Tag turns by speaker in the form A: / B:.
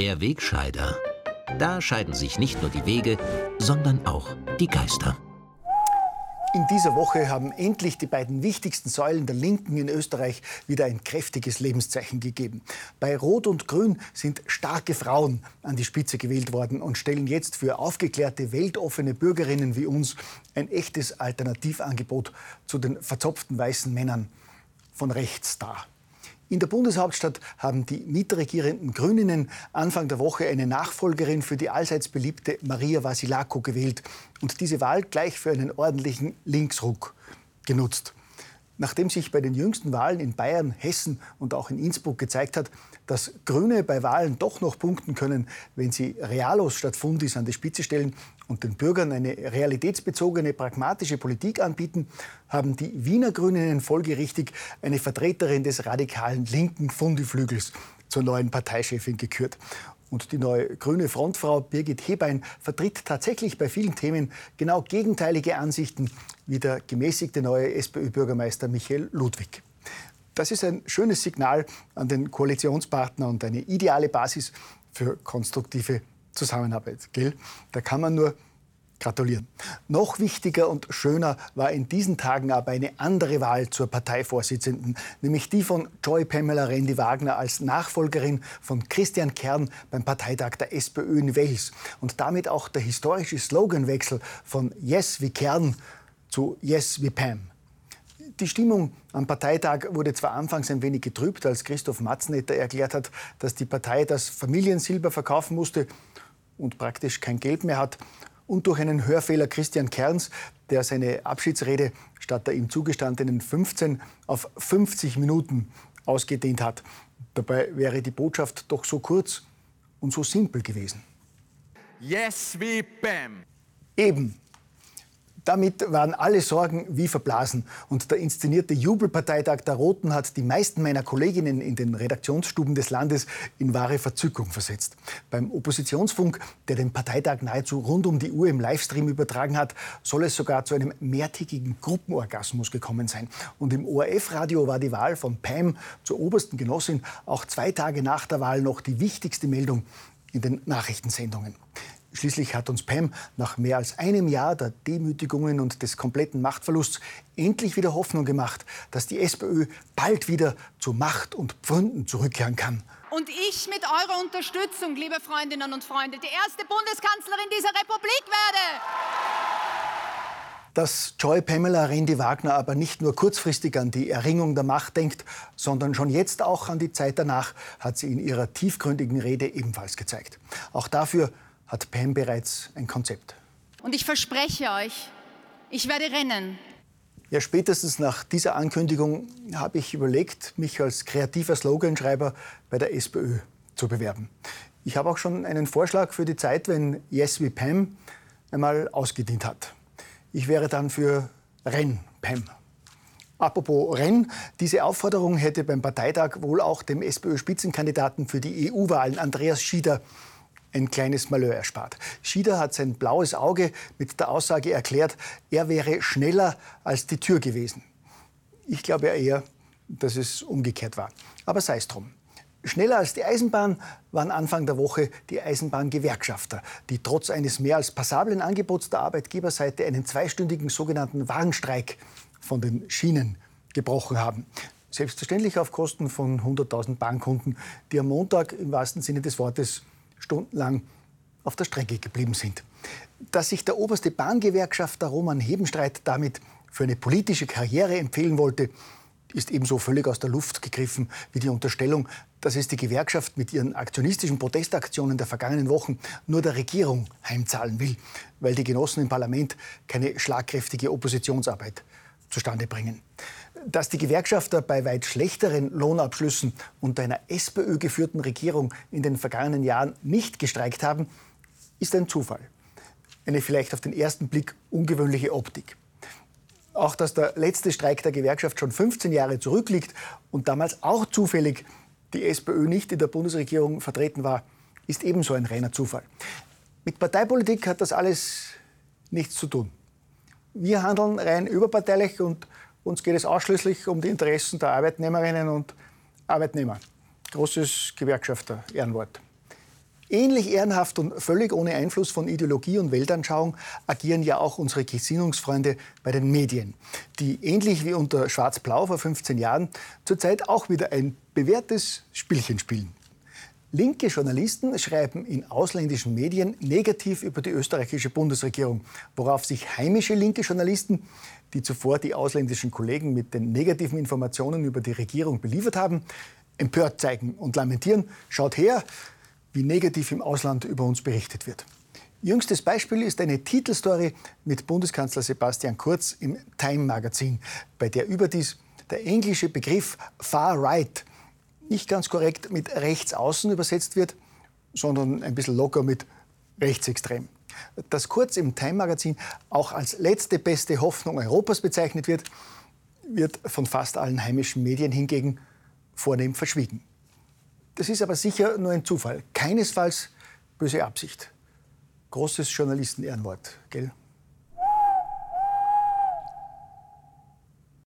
A: Wegscheider. Da scheiden sich nicht nur die Wege, sondern auch die Geister.
B: In dieser Woche haben endlich die beiden wichtigsten Säulen der Linken in Österreich wieder ein kräftiges Lebenszeichen gegeben. Bei Rot und Grün sind starke Frauen an die Spitze gewählt worden und stellen jetzt für aufgeklärte, weltoffene Bürgerinnen wie uns ein echtes Alternativangebot zu den verzopften weißen Männern von rechts dar. In der Bundeshauptstadt haben die mitregierenden Grüninnen Anfang der Woche eine Nachfolgerin für die allseits beliebte Maria Vasilako gewählt und diese Wahl gleich für einen ordentlichen Linksruck genutzt. Nachdem sich bei den jüngsten Wahlen in Bayern, Hessen und auch in Innsbruck gezeigt hat, dass Grüne bei Wahlen doch noch punkten können, wenn sie Realos statt Fundis an die Spitze stellen und den Bürgern eine realitätsbezogene, pragmatische Politik anbieten, haben die Wiener Grünen folgerichtig eine Vertreterin des radikalen linken Fundiflügels zur neuen Parteichefin gekürt. Und die neue grüne Frontfrau Birgit Hebein vertritt tatsächlich bei vielen Themen genau gegenteilige Ansichten wie der gemäßigte neue SPÖ-Bürgermeister Michael Ludwig. Das ist ein schönes Signal an den Koalitionspartner und eine ideale Basis für konstruktive Zusammenarbeit. Gell? Da kann man nur gratulieren. Noch wichtiger und schöner war in diesen Tagen aber eine andere Wahl zur Parteivorsitzenden, nämlich die von Joy Pamela Rendi Wagner als Nachfolgerin von Christian Kern beim Parteitag der SPÖ in Wels. Und damit auch der historische Sloganwechsel von Yes wie Kern zu Yes wie Pam. Die Stimmung am Parteitag wurde zwar anfangs ein wenig getrübt, als Christoph Matzenetter erklärt hat, dass die Partei das Familiensilber verkaufen musste und praktisch kein Geld mehr hat. Und durch einen Hörfehler Christian Kerns, der seine Abschiedsrede statt der ihm zugestandenen 15 auf 50 Minuten ausgedehnt hat. Dabei wäre die Botschaft doch so kurz und so simpel gewesen.
C: Yes, wie Bam.
B: Eben, damit waren alle Sorgen wie verblasen. Und der inszenierte Jubelparteitag der Roten hat die meisten meiner Kolleginnen in den Redaktionsstuben des Landes in wahre Verzückung versetzt. Beim Oppositionsfunk, der den Parteitag nahezu rund um die Uhr im Livestream übertragen hat, soll es sogar zu einem mehrtägigen Gruppenorgasmus gekommen sein. Und im ORF-Radio war die Wahl von Pam zur obersten Genossin auch zwei Tage nach der Wahl noch die wichtigste Meldung in den Nachrichtensendungen. Schließlich hat uns Pam nach mehr als einem Jahr der Demütigungen und des kompletten Machtverlusts endlich wieder Hoffnung gemacht, dass die SPÖ bald wieder zu Macht und Pfründen zurückkehren kann.
D: Und ich mit eurer Unterstützung, liebe Freundinnen und Freunde, die erste Bundeskanzlerin dieser Republik werde.
B: Dass Joy Pamela Rendi Wagner aber nicht nur kurzfristig an die Erringung der Macht denkt, sondern schon jetzt auch an die Zeit danach, hat sie in ihrer tiefgründigen Rede ebenfalls gezeigt. Auch dafür hat Pam bereits ein Konzept.
D: Und ich verspreche euch, ich werde rennen.
B: Ja, spätestens nach dieser Ankündigung habe ich überlegt, mich als kreativer Sloganschreiber bei der SPÖ zu bewerben. Ich habe auch schon einen Vorschlag für die Zeit, wenn Yes wie Pam einmal ausgedient hat. Ich wäre dann für Renn Pam. Apropos Renn, diese Aufforderung hätte beim Parteitag wohl auch dem SPÖ-Spitzenkandidaten für die EU-Wahlen Andreas Schieder ein kleines Malheur erspart. Schieder hat sein blaues Auge mit der Aussage erklärt, er wäre schneller als die Tür gewesen. Ich glaube eher, dass es umgekehrt war. Aber sei es drum. Schneller als die Eisenbahn waren Anfang der Woche die Eisenbahngewerkschafter, die trotz eines mehr als passablen Angebots der Arbeitgeberseite einen zweistündigen sogenannten Warnstreik von den Schienen gebrochen haben. Selbstverständlich auf Kosten von 100.000 Bahnkunden, die am Montag im wahrsten Sinne des Wortes stundenlang auf der Strecke geblieben sind. Dass sich der oberste Bahngewerkschafter Roman Hebenstreit damit für eine politische Karriere empfehlen wollte, ist ebenso völlig aus der Luft gegriffen wie die Unterstellung, dass es die Gewerkschaft mit ihren aktionistischen Protestaktionen der vergangenen Wochen nur der Regierung heimzahlen will, weil die Genossen im Parlament keine schlagkräftige Oppositionsarbeit zustande bringen. Dass die Gewerkschafter bei weit schlechteren Lohnabschlüssen unter einer SPÖ geführten Regierung in den vergangenen Jahren nicht gestreikt haben, ist ein Zufall. Eine vielleicht auf den ersten Blick ungewöhnliche Optik. Auch dass der letzte Streik der Gewerkschaft schon 15 Jahre zurückliegt und damals auch zufällig die SPÖ nicht in der Bundesregierung vertreten war, ist ebenso ein reiner Zufall. Mit Parteipolitik hat das alles nichts zu tun. Wir handeln rein überparteilich und uns geht es ausschließlich um die Interessen der Arbeitnehmerinnen und Arbeitnehmer. Großes Gewerkschafter-Ehrenwort. Ähnlich ehrenhaft und völlig ohne Einfluss von Ideologie und Weltanschauung agieren ja auch unsere Gesinnungsfreunde bei den Medien, die ähnlich wie unter Schwarz-Blau vor 15 Jahren zurzeit auch wieder ein bewährtes Spielchen spielen. Linke Journalisten schreiben in ausländischen Medien negativ über die österreichische Bundesregierung, worauf sich heimische linke Journalisten, die zuvor die ausländischen Kollegen mit den negativen Informationen über die Regierung beliefert haben, empört zeigen und lamentieren. Schaut her, wie negativ im Ausland über uns berichtet wird. Jüngstes Beispiel ist eine Titelstory mit Bundeskanzler Sebastian Kurz im Time Magazin, bei der überdies der englische Begriff Far Right nicht ganz korrekt mit rechtsaußen übersetzt wird, sondern ein bisschen locker mit rechtsextrem. Dass Kurz im Time Magazin auch als letzte beste Hoffnung Europas bezeichnet wird, wird von fast allen heimischen Medien hingegen vornehm verschwiegen. Das ist aber sicher nur ein Zufall, keinesfalls böse Absicht. Großes Journalisten-Ehrenwort, gell?